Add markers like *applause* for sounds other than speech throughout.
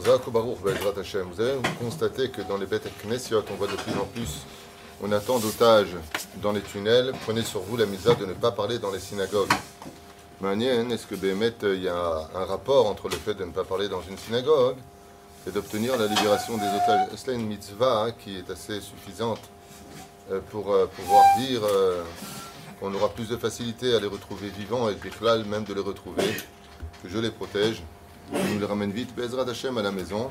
Vous avez constaté que dans les bêtes Knessiot, on voit de plus en plus, on attend d'otages dans les tunnels. Prenez sur vous la misa de ne pas parler dans les synagogues. Manien, est-ce que Bémet, il y a un rapport entre le fait de ne pas parler dans une synagogue et d'obtenir la libération des otages? C'est une mitzvah qui est assez suffisante euh, pour euh, pouvoir dire euh, qu'on aura plus de facilité à les retrouver vivants et là même de les retrouver, que je les protège? Je nous les ramène vite, Bezrat Hashem à la maison.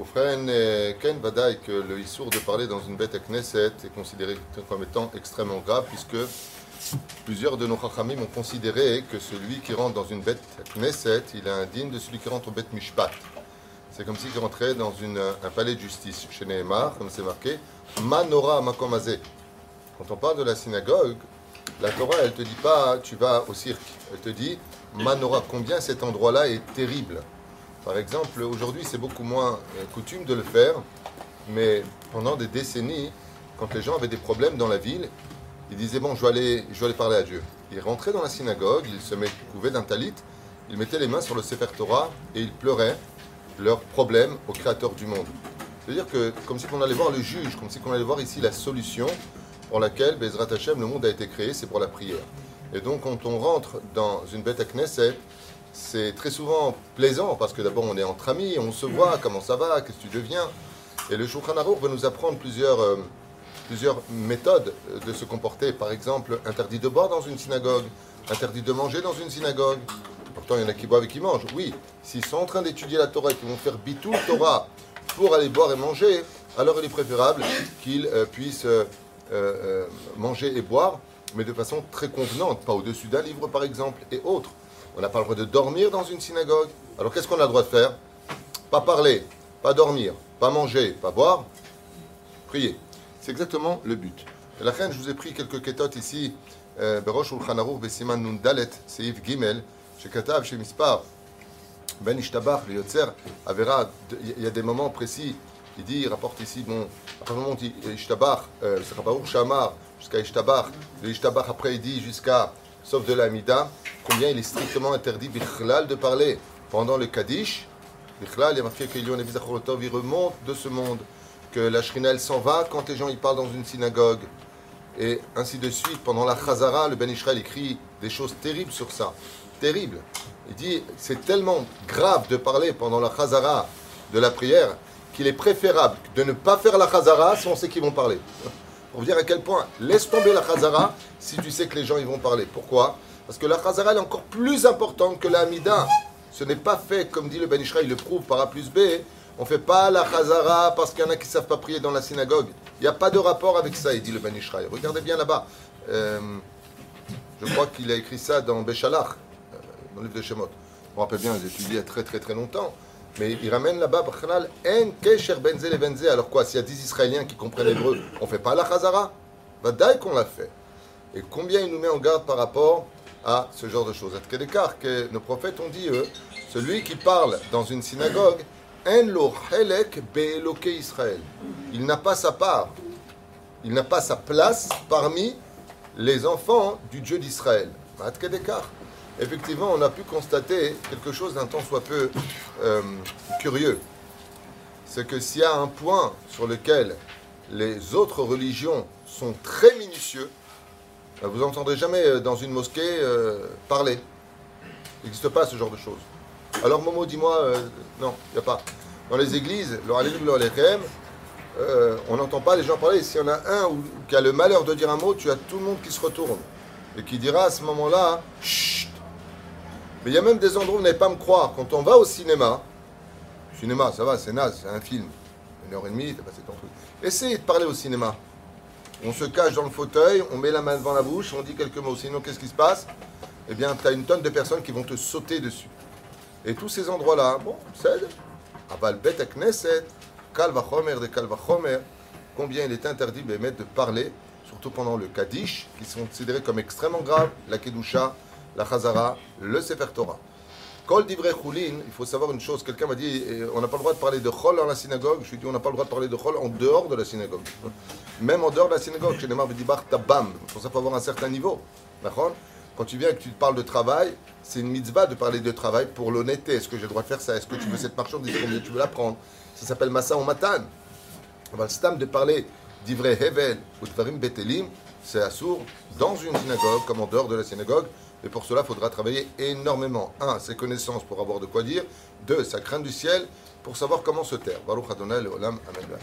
Au frère Ken Vadaï que le issour de parler dans une bête à Knesset est considéré comme étant extrêmement grave, puisque plusieurs de nos chachamim ont considéré que celui qui rentre dans une bête à Knesset, il est indigne de celui qui rentre au bête Mishpat. C'est comme s'il rentrait dans un palais de justice. Chez Nehemar, comme c'est marqué, Manora Makomazé. Quand on parle de la synagogue, la Torah, elle te dit pas tu vas au cirque. Elle te dit Manora, combien cet endroit-là est terrible. Par exemple, aujourd'hui, c'est beaucoup moins euh, coutume de le faire, mais pendant des décennies, quand les gens avaient des problèmes dans la ville, ils disaient Bon, je vais aller, je vais aller parler à Dieu. Ils rentraient dans la synagogue, ils se couvaient d'un talit, ils mettaient les mains sur le Sefer Torah et ils pleuraient leurs problèmes au Créateur du monde. C'est-à-dire que, comme si on allait voir le juge, comme si on allait voir ici la solution pour laquelle Bezrat Hashem, le monde a été créé, c'est pour la prière. Et donc, quand on rentre dans une bête à Knesset, c'est très souvent plaisant parce que d'abord on est entre amis, on se voit, comment ça va, qu'est-ce que tu deviens. Et le Shulchan Aruch va nous apprendre plusieurs, euh, plusieurs méthodes de se comporter. Par exemple, interdit de boire dans une synagogue, interdit de manger dans une synagogue. Pourtant, il y en a qui boivent et qui mangent. Oui, s'ils sont en train d'étudier la Torah et qu'ils vont faire bitou Torah pour aller boire et manger, alors il est préférable qu'ils euh, puissent euh, manger et boire mais de façon très convenante, pas au-dessus d'un livre par exemple, et autres. On n'a pas le droit de dormir dans une synagogue. Alors qu'est-ce qu'on a le droit de faire? Pas parler, pas dormir, pas manger, pas boire, prier. C'est exactement le but. la fin, je vous ai pris quelques kétotes ici. Nun Dalet Seif Gimel, chez Katav, chez Mispar, Ben Ishtabach, le Yotzer, Il dit, il rapporte ici, bon, après moment, euh, c'est Baruch Shamar, jusqu'à Ishtabach. Le Ishtabach, après, il dit jusqu'à, sauf de l'Amida, combien il est strictement interdit, Bichlal, de parler pendant le Kaddish. Bichlal, il y a marqué que Yon il remonte de ce monde, que la Shrina, elle s'en va quand les gens ils parlent dans une synagogue. Et ainsi de suite, pendant la Chazara, le Ben Israël écrit des choses terribles sur ça. Terribles. Il dit, c'est tellement grave de parler pendant la Chazara de la prière qu'il est préférable de ne pas faire la Chazara si on sait qu'ils vont parler. *laughs* Pour dire à quel point, laisse tomber la Chazara si tu sais que les gens ils vont parler. Pourquoi? Parce que la Chazara est encore plus importante que la. Ce n'est pas fait, comme dit le Ben le prouve par A plus B. On ne fait pas la Chazara parce qu'il y en a qui ne savent pas prier dans la synagogue. Il n'y a pas de rapport avec ça, il dit le Ben. Regardez bien là-bas. Euh, je crois qu'il a écrit ça dans Béchalach, euh, dans le livre de Shemot. Me rappelle bien, j'ai étudié il y a très très très longtemps. Mais il ramène là-bas, en kesher benze le benze. Alors quoi, s'il y a 10 Israéliens qui comprennent l'hébreu, on ne fait pas la chazara Vadaï qu'on l'a fait. Et combien il nous met en garde par rapport à ce genre de choses? Que nos prophètes ont dit, eux, celui qui parle dans une synagogue, Israël. Il n'a pas sa part, il n'a pas sa place parmi les enfants du Dieu d'Israël effectivement, on a pu constater quelque chose d'un temps soit peu euh, curieux. C'est que s'il y a un point sur lequel les autres religions sont très minutieux, ben, vous n'entendrez jamais euh, dans une mosquée euh, parler. Il n'existe pas ce genre de choses. Alors Momo, dis-moi, non, il n'y a pas. Dans les églises, on n'entend pas les gens parler. S'il y en a un qui a le malheur de dire un mot, tu as tout le monde qui se retourne et qui dira à ce moment-là, mais il y a même des endroits où vous n'allez pas me croire. Quand on va au cinéma, cinéma, ça va, c'est naze, c'est un film. Une heure et demie, t'as passé ton truc. Essayez de parler au cinéma. On se cache dans le fauteuil, on met la main devant la bouche, on dit quelques mots. Sinon, qu'est-ce qui se passe? Eh bien, tu as une tonne de personnes qui vont te sauter dessus. Et tous ces endroits-là, bon, c'est Aval Bet Knesset, Kalvachomer de Kalvachomer, combien il est interdit de parler, surtout pendant le Kaddish, qui sont considérés comme extrêmement graves, la Kedusha, la Chazara, le Sefer Torah. Kol divrei chulin, il faut savoir une chose. Quelqu'un m'a dit, on n'a pas le droit de parler de chol dans la synagogue. Je lui ai dit, on n'a pas le droit de parler de chol en dehors de la synagogue. *laughs* Même en dehors de la synagogue, chez les tabam. Pour ça, faut avoir un certain niveau. Quand tu viens et que tu parles de travail, c'est une mitzvah de parler de travail pour l'honnêteté. Est-ce que j'ai le droit de faire ça? Est-ce que tu veux cette marchandise Combien tu veux la prendre? Ça s'appelle Massa ou Matan. Le stam de parler d'ivrei Hevel ou Tvarim Betelim, c'est assourd dans une synagogue comme en dehors de la synagogue. Et pour cela, il faudra travailler énormément. Un, ses connaissances pour avoir de quoi dire. Deux, sa crainte du ciel pour savoir comment se taire. Baruch Adonai Leolam Amen.